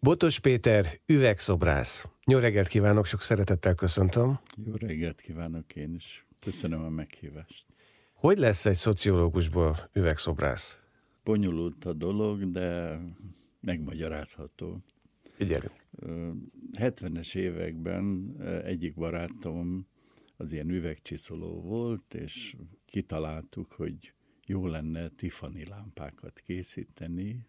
Botos Péter, üvegszobrász. Jó reggelt kívánok, sok szeretettel köszöntöm. Jó reggelt kívánok én is. Köszönöm a meghívást. Hogy lesz egy szociológusból üvegszobrász? Bonyolult a dolog, de megmagyarázható. Figyelünk. 70-es években egyik barátom az ilyen üvegcsiszoló volt, és kitaláltuk, hogy jó lenne Tiffany lámpákat készíteni,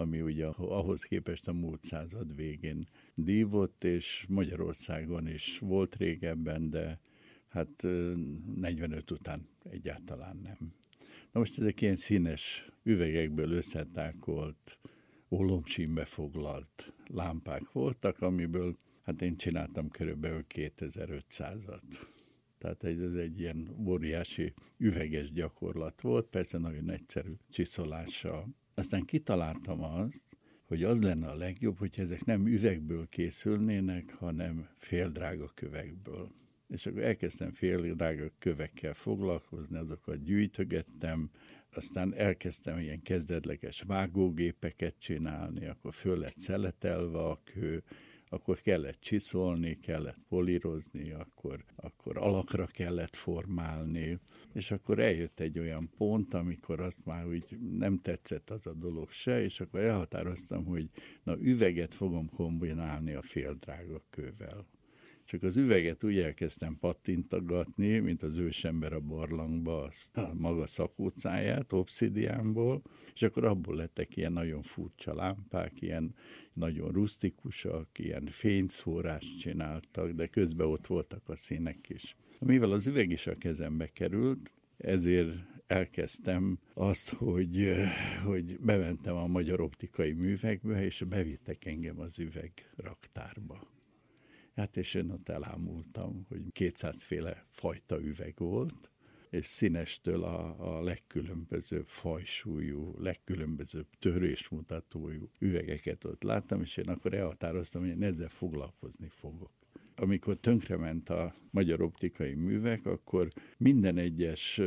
ami ugye ahhoz képest a múlt század végén dívott, és Magyarországon is volt régebben, de hát 45 után egyáltalán nem. Na most ezek ilyen színes üvegekből összetákolt, olomsímbe foglalt lámpák voltak, amiből hát én csináltam körülbelül 2500-at. Tehát ez egy ilyen óriási üveges gyakorlat volt, persze nagyon egyszerű csiszolással. Aztán kitaláltam azt, hogy az lenne a legjobb, hogy ezek nem üvegből készülnének, hanem féldrága kövekből. És akkor elkezdtem féldrága kövekkel foglalkozni, azokat gyűjtögettem, aztán elkezdtem ilyen kezdetleges vágógépeket csinálni, akkor föl lett szeletelve a kő, akkor kellett csiszolni, kellett polírozni, akkor, akkor alakra kellett formálni, és akkor eljött egy olyan pont, amikor azt már úgy nem tetszett az a dolog se, és akkor elhatároztam, hogy na üveget fogom kombinálni a féldrága kővel. Csak az üveget úgy elkezdtem pattintogatni, mint az ősember a barlangba a maga szakócáját, obszidiánból, és akkor abból lettek ilyen nagyon furcsa lámpák, ilyen nagyon rustikusak, ilyen fényszórást csináltak, de közben ott voltak a színek is. Mivel az üveg is a kezembe került, ezért elkezdtem azt, hogy, hogy bementem a Magyar Optikai Művekbe, és bevittek engem az üveg raktárba. Hát és én ott elámultam, hogy 200 féle fajta üveg volt, és színestől a, a legkülönbözőbb fajsúlyú, legkülönbözőbb törésmutatójú üvegeket ott láttam, és én akkor elhatároztam, hogy én ezzel foglalkozni fogok. Amikor tönkrement a magyar optikai művek, akkor minden egyes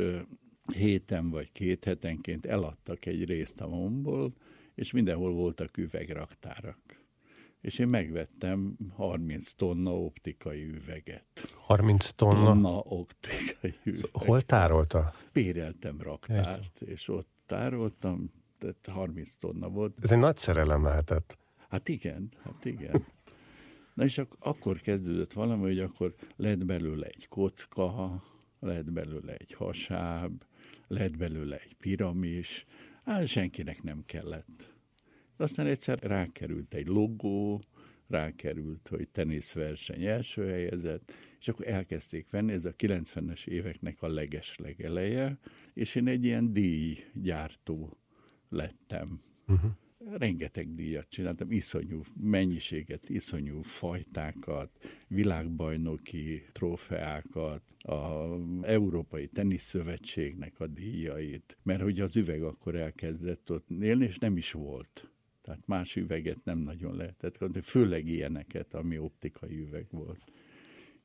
héten vagy két hetenként eladtak egy részt a momból, és mindenhol voltak üvegraktárak és én megvettem 30 tonna optikai üveget. 30 tonna? Tonna optikai üveget. Hol tárolta? Béreltem raktárt, Értem. és ott tároltam, tehát 30 tonna volt. Ez egy nagy szerelem lehetett. Hát igen, hát igen. Na és ak- akkor kezdődött valami, hogy akkor lett belőle egy kocka, lett belőle egy hasáb, lett belőle egy piramis, hát senkinek nem kellett aztán egyszer rákerült egy logó, rákerült, hogy teniszverseny első helyezett, és akkor elkezdték venni, ez a 90-es éveknek a leges legeleje, és én egy ilyen díjgyártó lettem. Uh-huh. Rengeteg díjat csináltam, iszonyú mennyiséget, iszonyú fajtákat, világbajnoki trófeákat, a Európai Teniszszövetségnek a díjait, mert hogy az üveg akkor elkezdett ott élni, és nem is volt tehát más üveget nem nagyon lehetett kapni, főleg ilyeneket, ami optikai üveg volt.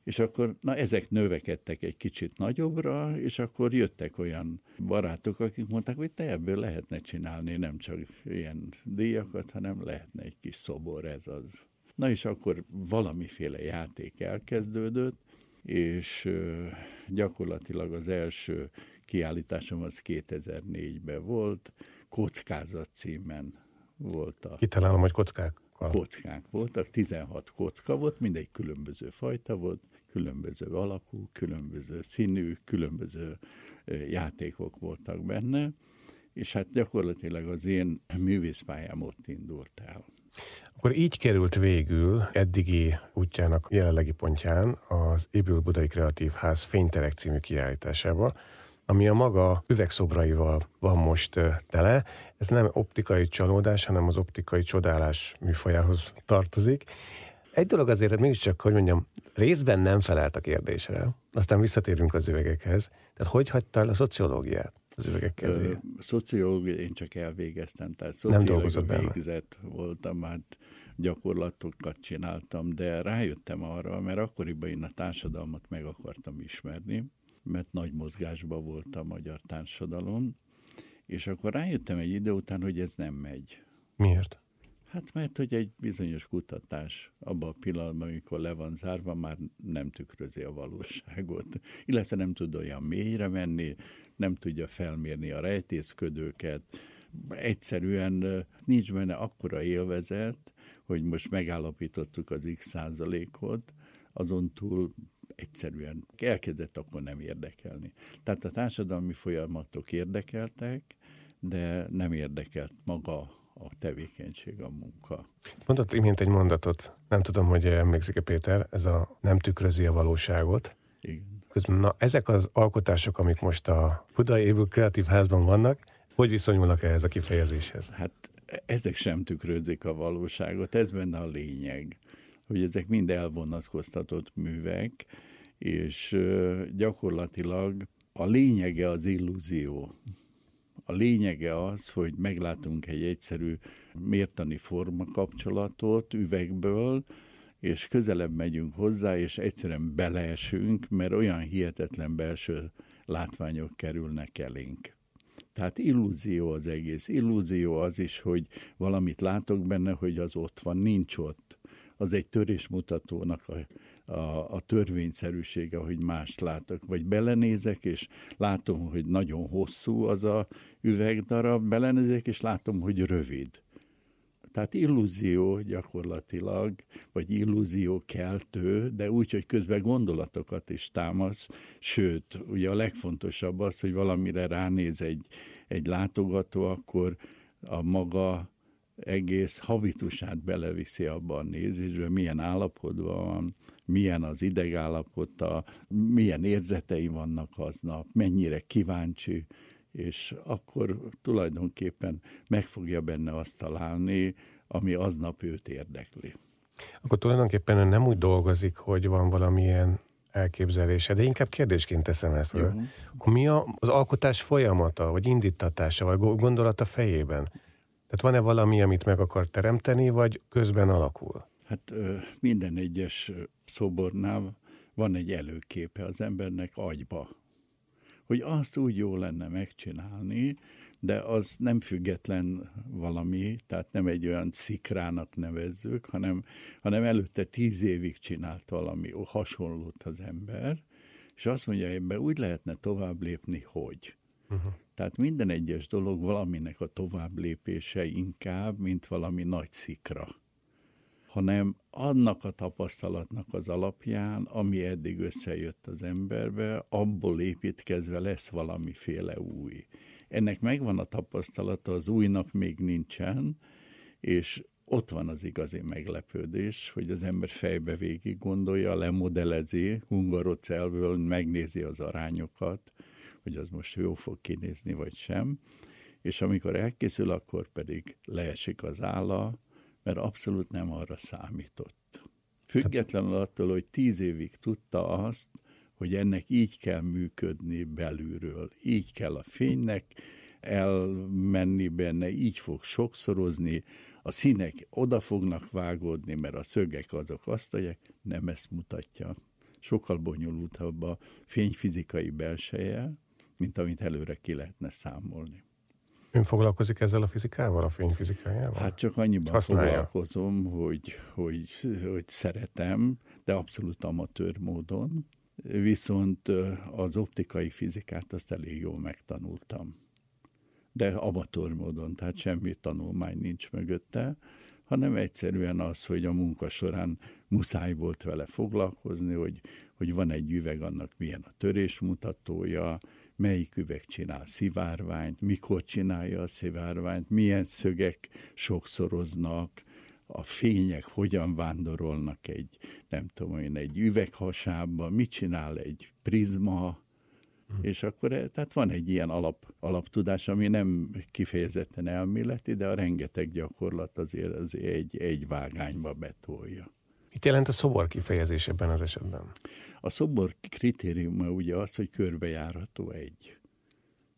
És akkor, na ezek növekedtek egy kicsit nagyobbra, és akkor jöttek olyan barátok, akik mondták, hogy te ebből lehetne csinálni nem csak ilyen díjakat, hanem lehetne egy kis szobor, ez az. Na és akkor valamiféle játék elkezdődött, és gyakorlatilag az első kiállításom az 2004-ben volt, Kockázat címen volt a... Kitalálom, hogy kockák. Kockák voltak, 16 kocka volt, mindegy különböző fajta volt, különböző alakú, különböző színű, különböző játékok voltak benne, és hát gyakorlatilag az én művészpályám ott indult el. Akkor így került végül eddigi útjának jelenlegi pontján az Ébül Budai Kreatív Ház Fényterek című kiállításába, ami a maga üvegszobraival van most tele. Ez nem optikai csalódás, hanem az optikai csodálás műfajához tartozik. Egy dolog azért, mégiscsak, hogy mondjam, részben nem felelt a kérdésre, aztán visszatérünk az üvegekhez. Tehát hogy hagyta el a szociológiát az üvegek kedvéért? Szociológia én csak elvégeztem, tehát szociológia végzett voltam, hát gyakorlatokat csináltam, de rájöttem arra, mert akkoriban én a társadalmat meg akartam ismerni, mert nagy mozgásban volt a magyar társadalom, és akkor rájöttem egy idő után, hogy ez nem megy. Miért? Hát mert, hogy egy bizonyos kutatás abban a pillanatban, amikor le van zárva, már nem tükrözi a valóságot, illetve nem tud olyan mélyre menni, nem tudja felmérni a rejtészködőket, egyszerűen nincs benne akkora élvezet, hogy most megállapítottuk az x százalékot, azon túl egyszerűen elkezdett akkor nem érdekelni. Tehát a társadalmi folyamatok érdekeltek, de nem érdekelt maga a tevékenység, a munka. Mondott imént egy mondatot, nem tudom, hogy emlékszik-e Péter, ez a nem tükrözi a valóságot. Igen. Közben, na, ezek az alkotások, amik most a Budai Ébül Kreatív Házban vannak, hogy viszonyulnak ehhez a kifejezéshez? Hát ezek sem tükrözik a valóságot, ez benne a lényeg, hogy ezek mind elvonatkoztatott művek, és gyakorlatilag a lényege az illúzió. A lényege az, hogy meglátunk egy egyszerű mértani forma kapcsolatot üvegből, és közelebb megyünk hozzá, és egyszerűen beleesünk, mert olyan hihetetlen belső látványok kerülnek elénk. Tehát illúzió az egész. Illúzió az is, hogy valamit látok benne, hogy az ott van, nincs ott. Az egy törésmutatónak a, a, a törvényszerűsége, hogy mást látok. Vagy belenézek, és látom, hogy nagyon hosszú az a üvegdarab, belenézek, és látom, hogy rövid. Tehát illúzió gyakorlatilag, vagy illúzió keltő, de úgy, hogy közben gondolatokat is támasz, sőt, ugye a legfontosabb az, hogy valamire ránéz egy, egy látogató, akkor a maga egész habitusát beleviszi abban a nézésbe, milyen állapotban van, milyen az idegállapota, milyen érzetei vannak aznap, mennyire kíváncsi, és akkor tulajdonképpen meg fogja benne azt találni, ami aznap őt érdekli. Akkor tulajdonképpen nem úgy dolgozik, hogy van valamilyen elképzelése, de inkább kérdésként teszem ezt fel. Akkor mi a, az alkotás folyamata, vagy indítatása, vagy gondolata fejében? Tehát van-e valami, amit meg akar teremteni, vagy közben alakul? Hát minden egyes szobornál van egy előképe az embernek agyba, hogy azt úgy jó lenne megcsinálni, de az nem független valami, tehát nem egy olyan szikrának nevezzük, hanem, hanem előtte tíz évig csinált valami hasonlót az ember, és azt mondja, ebben úgy lehetne tovább lépni, hogy. Uh-huh. Tehát minden egyes dolog valaminek a tovább lépése inkább, mint valami nagy szikra hanem annak a tapasztalatnak az alapján, ami eddig összejött az emberbe, abból építkezve lesz valamiféle új. Ennek megvan a tapasztalata, az újnak még nincsen, és ott van az igazi meglepődés, hogy az ember fejbe végig gondolja, lemodelezi, hungarocelből megnézi az arányokat, hogy az most jó fog kinézni, vagy sem, és amikor elkészül, akkor pedig leesik az álla, mert abszolút nem arra számított. Függetlenül attól, hogy tíz évig tudta azt, hogy ennek így kell működni belülről, így kell a fénynek elmenni benne, így fog sokszorozni, a színek oda fognak vágódni, mert a szögek azok azt adják, nem ezt mutatja. Sokkal bonyolultabb a fényfizikai belseje, mint amit előre ki lehetne számolni. Ön foglalkozik ezzel a fizikával, a fényfizikájával? Hát csak annyiban Használja. foglalkozom, hogy, hogy, hogy szeretem, de abszolút amatőr módon, viszont az optikai fizikát azt elég jól megtanultam. De amatőr módon, tehát semmi tanulmány nincs mögötte, hanem egyszerűen az, hogy a munka során muszáj volt vele foglalkozni, hogy, hogy van egy üveg, annak milyen a törésmutatója, melyik üveg csinál szivárványt, mikor csinálja a szivárványt, milyen szögek sokszoroznak, a fények hogyan vándorolnak egy, nem tudom én, egy üveghasába, mit csinál egy prizma, hmm. és akkor eh, tehát van egy ilyen alap, alaptudás, ami nem kifejezetten elméleti, de a rengeteg gyakorlat azért, azért egy, egy vágányba betolja. Mit jelent a szobor kifejezés ebben az esetben? A szobor kritériuma ugye az, hogy körbejárható egy.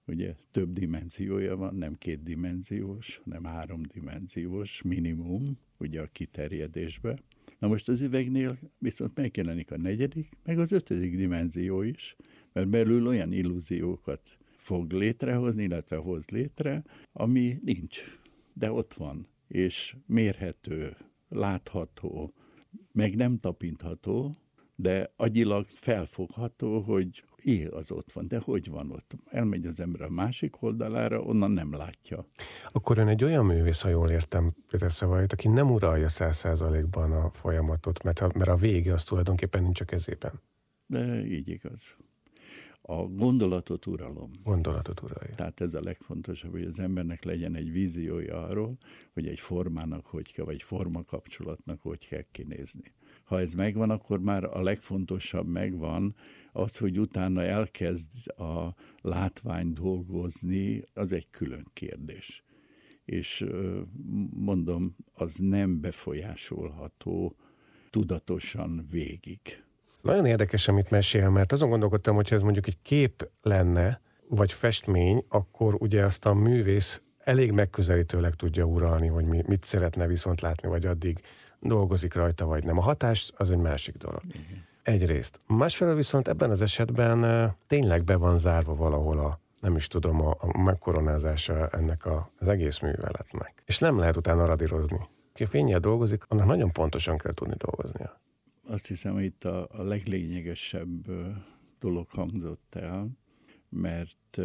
Ugye több dimenziója van, nem kétdimenziós, hanem háromdimenziós minimum, ugye a kiterjedésbe. Na most az üvegnél viszont megjelenik a negyedik, meg az ötödik dimenzió is, mert belül olyan illúziókat fog létrehozni, illetve hoz létre, ami nincs, de ott van és mérhető, látható, meg nem tapintható, de agyilag felfogható, hogy é, az ott van, de hogy van ott? Elmegy az ember a másik oldalára, onnan nem látja. Akkor ön egy olyan művész, ha jól értem Péter szavait, aki nem uralja száz százalékban a folyamatot, mert, mert a vége az tulajdonképpen nincs a kezében. De így igaz. A gondolatot uralom. Gondolatot uralja. Tehát ez a legfontosabb, hogy az embernek legyen egy víziója arról, hogy egy formának hogy kell, vagy forma kapcsolatnak hogy kell kinézni. Ha ez megvan, akkor már a legfontosabb megvan, az, hogy utána elkezd a látvány dolgozni, az egy külön kérdés. És mondom, az nem befolyásolható tudatosan végig. Nagyon érdekes, amit mesél, mert azon gondolkodtam, hogy ez mondjuk egy kép lenne, vagy festmény, akkor ugye azt a művész elég megközelítőleg tudja uralni, hogy mi, mit szeretne viszont látni, vagy addig dolgozik rajta, vagy nem. A hatást az egy másik dolog. Igen. Egyrészt. Másfelől viszont ebben az esetben tényleg be van zárva valahol a, nem is tudom, a, a megkoronázása ennek a, az egész műveletnek. És nem lehet utána radírozni. Ki fényjel dolgozik, annak nagyon pontosan kell tudni dolgoznia. Azt hiszem, hogy itt a, a leglényegesebb dolog hangzott el, mert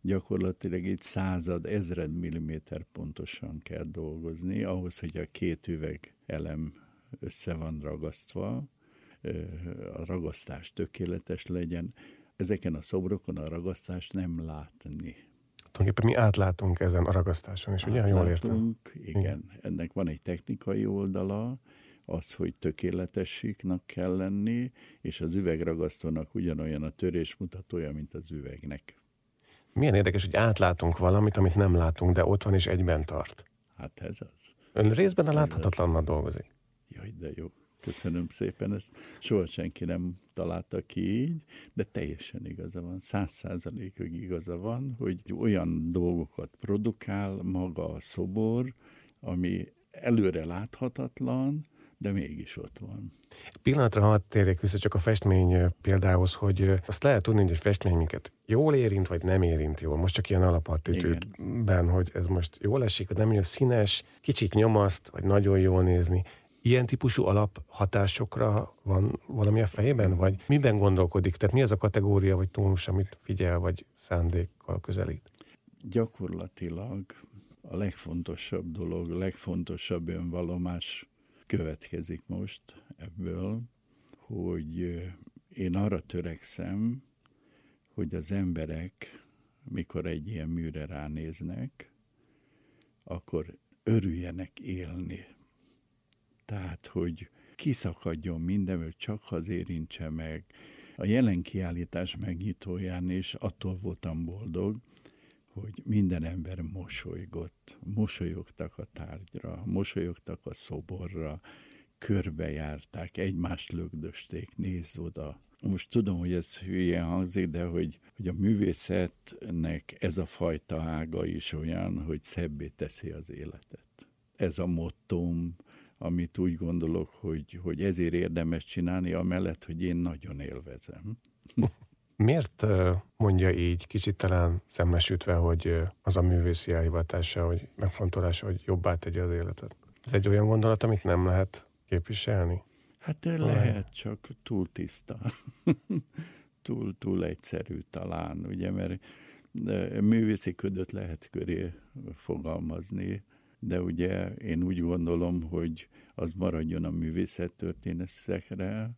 gyakorlatilag itt század, ezred milliméter pontosan kell dolgozni, ahhoz, hogy a két üveg elem össze van ragasztva, a ragasztás tökéletes legyen. Ezeken a szobrokon a ragasztást nem látni. Tulajdonképpen mi átlátunk ezen a ragasztáson is, ugye? Jól értem? Igen. igen. Ennek van egy technikai oldala, az, hogy tökéletességnek kell lenni, és az üvegragasztónak ugyanolyan a törésmutatója, mint az üvegnek. Milyen érdekes, hogy átlátunk valamit, amit nem látunk, de ott van és egyben tart. Hát ez az. Ön részben a láthatatlannal dolgozik. Jaj, de jó. Köszönöm szépen, ezt soha senki nem találta ki így, de teljesen igaza van, száz százalékig igaza van, hogy olyan dolgokat produkál maga a szobor, ami előre láthatatlan, de mégis ott van. Pillanatra hadd térjek vissza csak a festmény példához, hogy azt lehet tudni, hogy egy festmény minket jól érint, vagy nem érint jól. Most csak ilyen alapattitűdben, hogy ez most jól esik, vagy nem jó színes, kicsit nyomaszt, vagy nagyon jól nézni. Ilyen típusú alaphatásokra van valami a fejében, vagy miben gondolkodik? Tehát mi az a kategória, vagy tónus, amit figyel, vagy szándékkal közelít? Gyakorlatilag a legfontosabb dolog, a legfontosabb önvalomás következik most ebből, hogy én arra törekszem, hogy az emberek, mikor egy ilyen műre ránéznek, akkor örüljenek élni. Tehát, hogy kiszakadjon mindenből, csak az érintse meg. A jelen kiállítás megnyitóján is attól voltam boldog, hogy minden ember mosolygott, mosolyogtak a tárgyra, mosolyogtak a szoborra, körbejárták, egymást lögdösték, nézz oda. Most tudom, hogy ez hülye hangzik, de hogy, hogy a művészetnek ez a fajta ága is olyan, hogy szebbé teszi az életet. Ez a mottom, amit úgy gondolok, hogy, hogy ezért érdemes csinálni, amellett, hogy én nagyon élvezem. Miért mondja így, kicsit talán szemmesütve, hogy az a művészi elhivatása, hogy megfontolása, hogy jobbá tegye az életet? Ez egy olyan gondolat, amit nem lehet képviselni? Hát lehet, csak túl tiszta. túl, túl egyszerű talán, ugye, mert művészi ködöt lehet köré fogalmazni, de ugye én úgy gondolom, hogy az maradjon a művészet történetekre,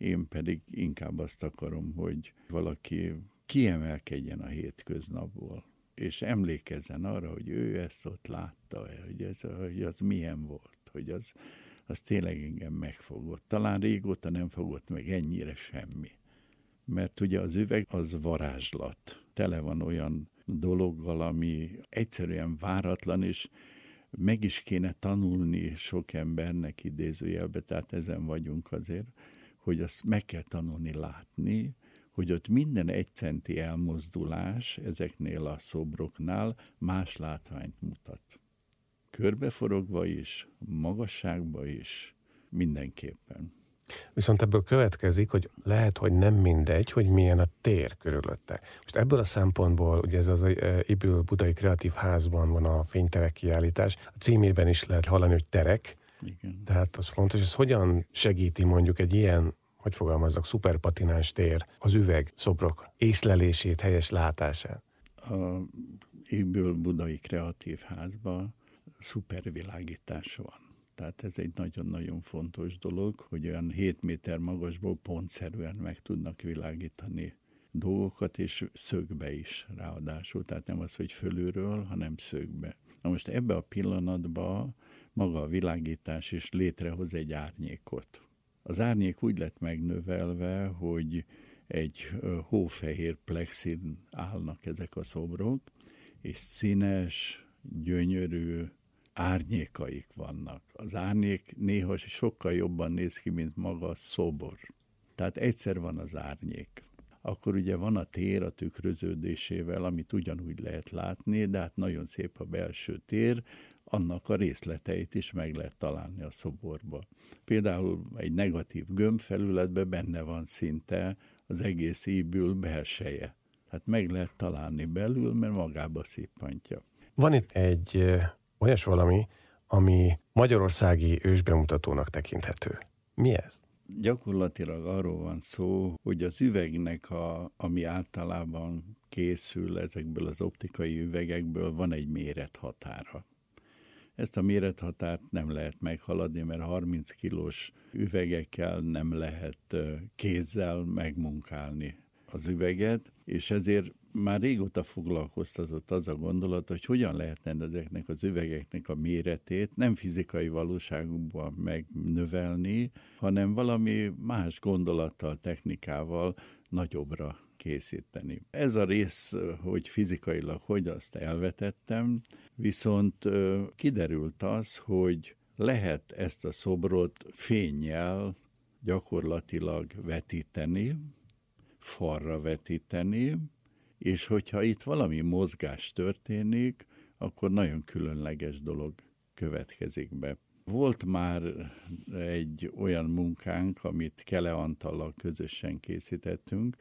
én pedig inkább azt akarom, hogy valaki kiemelkedjen a hétköznapból, és emlékezzen arra, hogy ő ezt ott látta, hogy, ez, hogy az milyen volt, hogy az, az tényleg engem megfogott. Talán régóta nem fogott meg ennyire semmi. Mert ugye az üveg az varázslat. Tele van olyan dologgal, ami egyszerűen váratlan, és meg is kéne tanulni sok embernek idézőjelbe, tehát ezen vagyunk azért, hogy azt meg kell tanulni látni, hogy ott minden egy centi elmozdulás ezeknél a szobroknál más látványt mutat. Körbeforogva is, magasságba is, mindenképpen. Viszont ebből következik, hogy lehet, hogy nem mindegy, hogy milyen a tér körülötte. Most ebből a szempontból, ugye ez az Ibül Budai Kreatív Házban van a fényterek kiállítás, a címében is lehet hallani, hogy terek, Igen. tehát az fontos, ez hogyan segíti mondjuk egy ilyen hogy fogalmazzak, szuperpatinás tér, az üveg, szobrok észlelését, helyes látását? A Ibül Budai Kreatív Házban szupervilágítás van. Tehát ez egy nagyon-nagyon fontos dolog, hogy olyan 7 méter magasból pontszerűen meg tudnak világítani dolgokat, és szögbe is ráadásul. Tehát nem az, hogy fölülről, hanem szögbe. Na most ebbe a pillanatban maga a világítás is létrehoz egy árnyékot. Az árnyék úgy lett megnövelve, hogy egy hófehér plexin állnak ezek a szobrok, és színes, gyönyörű árnyékaik vannak. Az árnyék néha sokkal jobban néz ki, mint maga a szobor. Tehát egyszer van az árnyék. Akkor ugye van a tér a tükröződésével, amit ugyanúgy lehet látni, de hát nagyon szép a belső tér, annak a részleteit is meg lehet találni a szoborba. Például egy negatív gömbfelületben benne van szinte az egész íbül belseje. Hát meg lehet találni belül, mert magába szippantja. Van itt egy olyas valami, ami magyarországi ősbemutatónak tekinthető. Mi ez? Gyakorlatilag arról van szó, hogy az üvegnek, a, ami általában készül ezekből az optikai üvegekből, van egy mérethatára. Ezt a mérethatárt nem lehet meghaladni, mert 30 kilós üvegekkel nem lehet kézzel megmunkálni az üveget, és ezért már régóta foglalkoztatott az a gondolat, hogy hogyan lehetne ezeknek az üvegeknek a méretét nem fizikai valóságban megnövelni, hanem valami más gondolattal, technikával nagyobbra készíteni. Ez a rész, hogy fizikailag hogy azt elvetettem, viszont kiderült az, hogy lehet ezt a szobrot fényjel gyakorlatilag vetíteni, falra vetíteni, és hogyha itt valami mozgás történik, akkor nagyon különleges dolog következik be. Volt már egy olyan munkánk, amit Kele Antallal közösen készítettünk,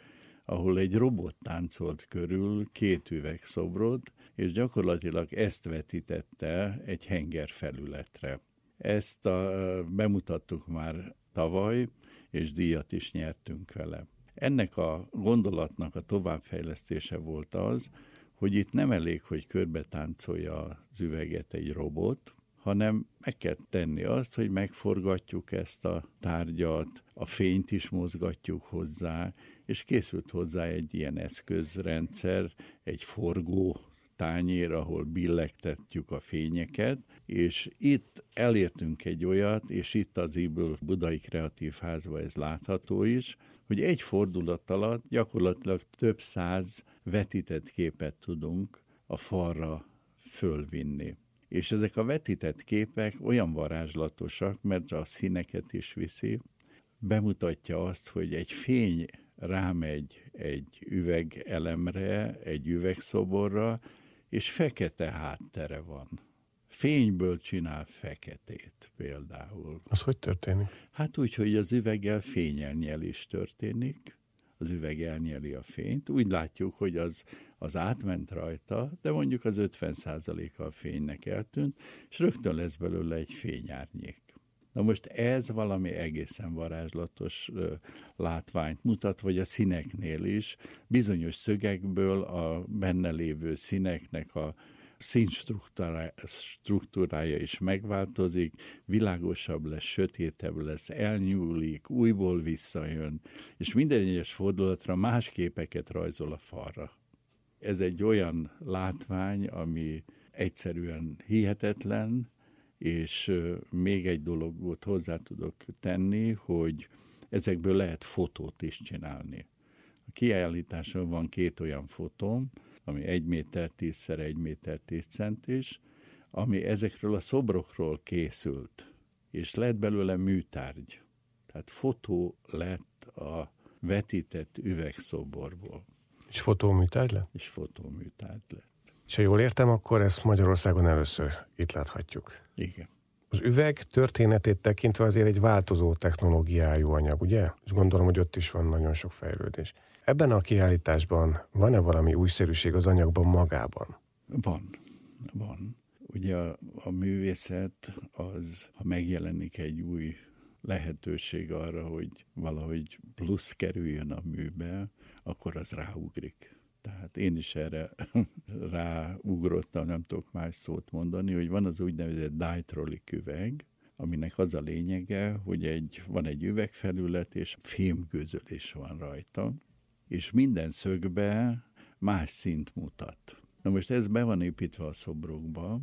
ahol egy robot táncolt körül két üvegszobrot, és gyakorlatilag ezt vetítette egy henger felületre. Ezt a, bemutattuk már tavaly, és díjat is nyertünk vele. Ennek a gondolatnak a továbbfejlesztése volt az, hogy itt nem elég, hogy körbe táncolja az üveget egy robot, hanem meg kell tenni azt, hogy megforgatjuk ezt a tárgyat, a fényt is mozgatjuk hozzá, és készült hozzá egy ilyen eszközrendszer, egy forgó tányér, ahol billegtetjük a fényeket, és itt elértünk egy olyat, és itt az Iből Budai Kreatív Házban ez látható is, hogy egy fordulat alatt gyakorlatilag több száz vetített képet tudunk a falra fölvinni. És ezek a vetített képek olyan varázslatosak, mert a színeket is viszi, bemutatja azt, hogy egy fény rámegy egy üvegelemre, egy üvegszoborra, és fekete háttere van. Fényből csinál feketét például. Az hogy történik? Hát úgy, hogy az üveggel fényelnyelés történik, az üveg elnyeli a fényt. Úgy látjuk, hogy az, az átment rajta, de mondjuk az 50%-a a fénynek eltűnt, és rögtön lesz belőle egy fényárnyék. Na most ez valami egészen varázslatos látványt mutat, vagy a színeknél is. Bizonyos szögekből a benne lévő színeknek a színstruktúrája is megváltozik, világosabb lesz, sötétebb lesz, elnyúlik, újból visszajön, és minden egyes fordulatra más képeket rajzol a falra. Ez egy olyan látvány, ami egyszerűen hihetetlen, és még egy dologot hozzá tudok tenni, hogy ezekből lehet fotót is csinálni. A kiállításon van két olyan fotóm, ami 1 méter 10 1 méter 10 centis, ami ezekről a szobrokról készült, és lett belőle műtárgy. Tehát fotó lett a vetített üvegszoborból. És fotóműtárgy lett? És fotóműtárgy lett. És ha jól értem, akkor ezt Magyarországon először itt láthatjuk. Igen. Az üveg történetét tekintve azért egy változó technológiájú anyag, ugye? És gondolom, hogy ott is van nagyon sok fejlődés. Ebben a kiállításban van-e valami újszerűség az anyagban magában? Van, van. Ugye a, a művészet az, ha megjelenik egy új lehetőség arra, hogy valahogy plusz kerüljön a műbe, akkor az ráugrik. Tehát én is erre ráugrottam, nem tudok más szót mondani, hogy van az úgynevezett diatrolik üveg, aminek az a lényege, hogy egy, van egy üvegfelület, és fémgőzölés van rajta, és minden szögbe más szint mutat. Na most ez be van építve a szobrokba,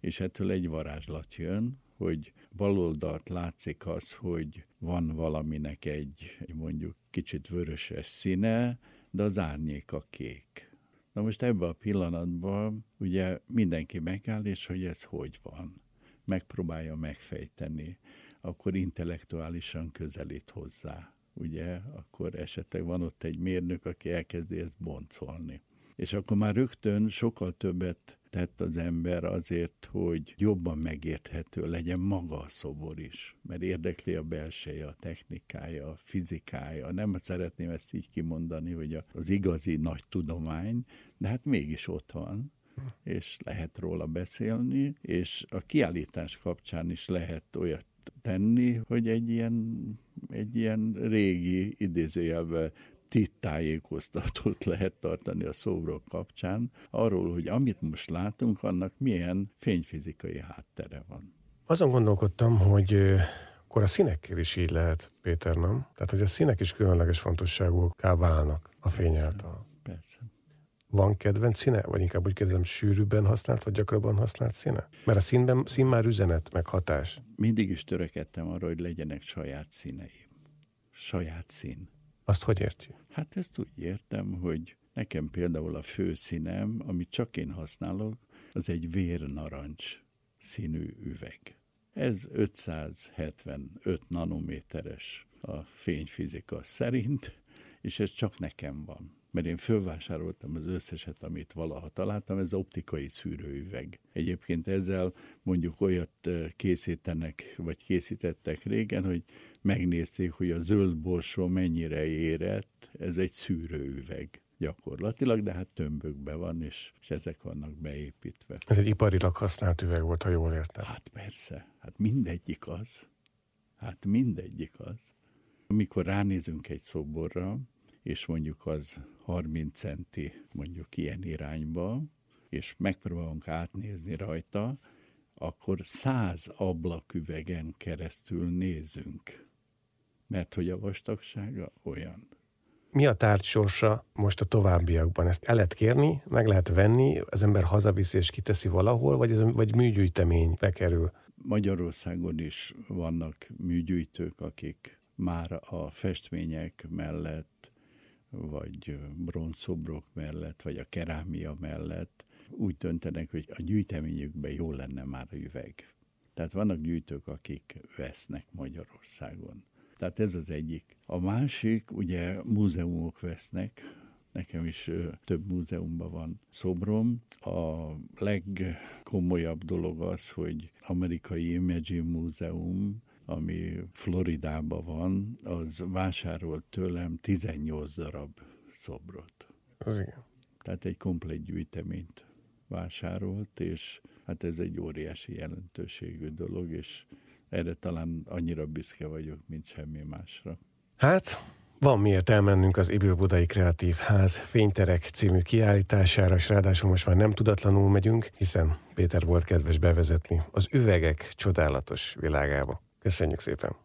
és ettől egy varázslat jön, hogy baloldalt látszik az, hogy van valaminek egy mondjuk kicsit vöröses színe, de az árnyék a kék. Na most ebben a pillanatban ugye mindenki megáll, és hogy ez hogy van. Megpróbálja megfejteni, akkor intellektuálisan közelít hozzá. Ugye, akkor esetleg van ott egy mérnök, aki elkezdi ezt boncolni. És akkor már rögtön sokkal többet tett az ember azért, hogy jobban megérthető legyen maga a szobor is, mert érdekli a belseje, a technikája, a fizikája. Nem szeretném ezt így kimondani, hogy az igazi nagy tudomány, de hát mégis ott van és lehet róla beszélni, és a kiállítás kapcsán is lehet olyat tenni, hogy egy ilyen, egy ilyen régi idézőjelben tájékoztatót lehet tartani a szobrok kapcsán, arról, hogy amit most látunk, annak milyen fényfizikai háttere van. Azon gondolkodtam, hogy akkor a színekkel is így lehet, Péter, nem? Tehát, hogy a színek is különleges fontosságúká válnak a fény persze, által. Persze. Van kedvenc színe? Vagy inkább úgy kérdezem, sűrűbben használt, vagy gyakrabban használt színe? Mert a színben, szín már üzenet, meg hatás. Mindig is törekedtem arra, hogy legyenek saját színeim. Saját szín. Azt hogy érti? Hát ezt úgy értem, hogy nekem például a főszínem, amit csak én használok, az egy vérnarancs színű üveg. Ez 575 nanométeres a fényfizika szerint, és ez csak nekem van. Mert én fölvásároltam az összeset, amit valaha találtam, ez optikai szűrőüveg. Egyébként ezzel mondjuk olyat készítenek, vagy készítettek régen, hogy megnézték, hogy a zöld borsó mennyire érett, ez egy szűrőüveg gyakorlatilag, de hát tömbökbe van, és, és ezek vannak beépítve. Ez egy iparilag használt üveg volt, ha jól értem. Hát persze, hát mindegyik az. Hát mindegyik az. Amikor ránézünk egy szoborra, és mondjuk az 30 centi mondjuk ilyen irányba, és megpróbálunk átnézni rajta, akkor száz ablaküvegen keresztül nézünk mert hogy a vastagsága olyan. Mi a tárgy sorsa most a továbbiakban? Ezt el lehet kérni, meg lehet venni, az ember hazaviszi és kiteszi valahol, vagy, ez, vagy műgyűjtemény bekerül? Magyarországon is vannak műgyűjtők, akik már a festmények mellett, vagy bronzszobrok mellett, vagy a kerámia mellett úgy döntenek, hogy a gyűjteményükben jó lenne már a üveg. Tehát vannak gyűjtők, akik vesznek Magyarországon. Tehát ez az egyik. A másik, ugye múzeumok vesznek, nekem is több múzeumban van szobrom. A legkomolyabb dolog az, hogy amerikai Imaging Múzeum, ami Floridában van, az vásárolt tőlem 18 darab szobrot. Az igen. Tehát egy komplet gyűjteményt vásárolt, és hát ez egy óriási jelentőségű dolog, és erre talán annyira büszke vagyok, mint semmi másra. Hát, van miért elmennünk az Ibil Budai Kreatív Ház Fényterek című kiállítására, és ráadásul most már nem tudatlanul megyünk, hiszen Péter volt kedves bevezetni az üvegek csodálatos világába. Köszönjük szépen!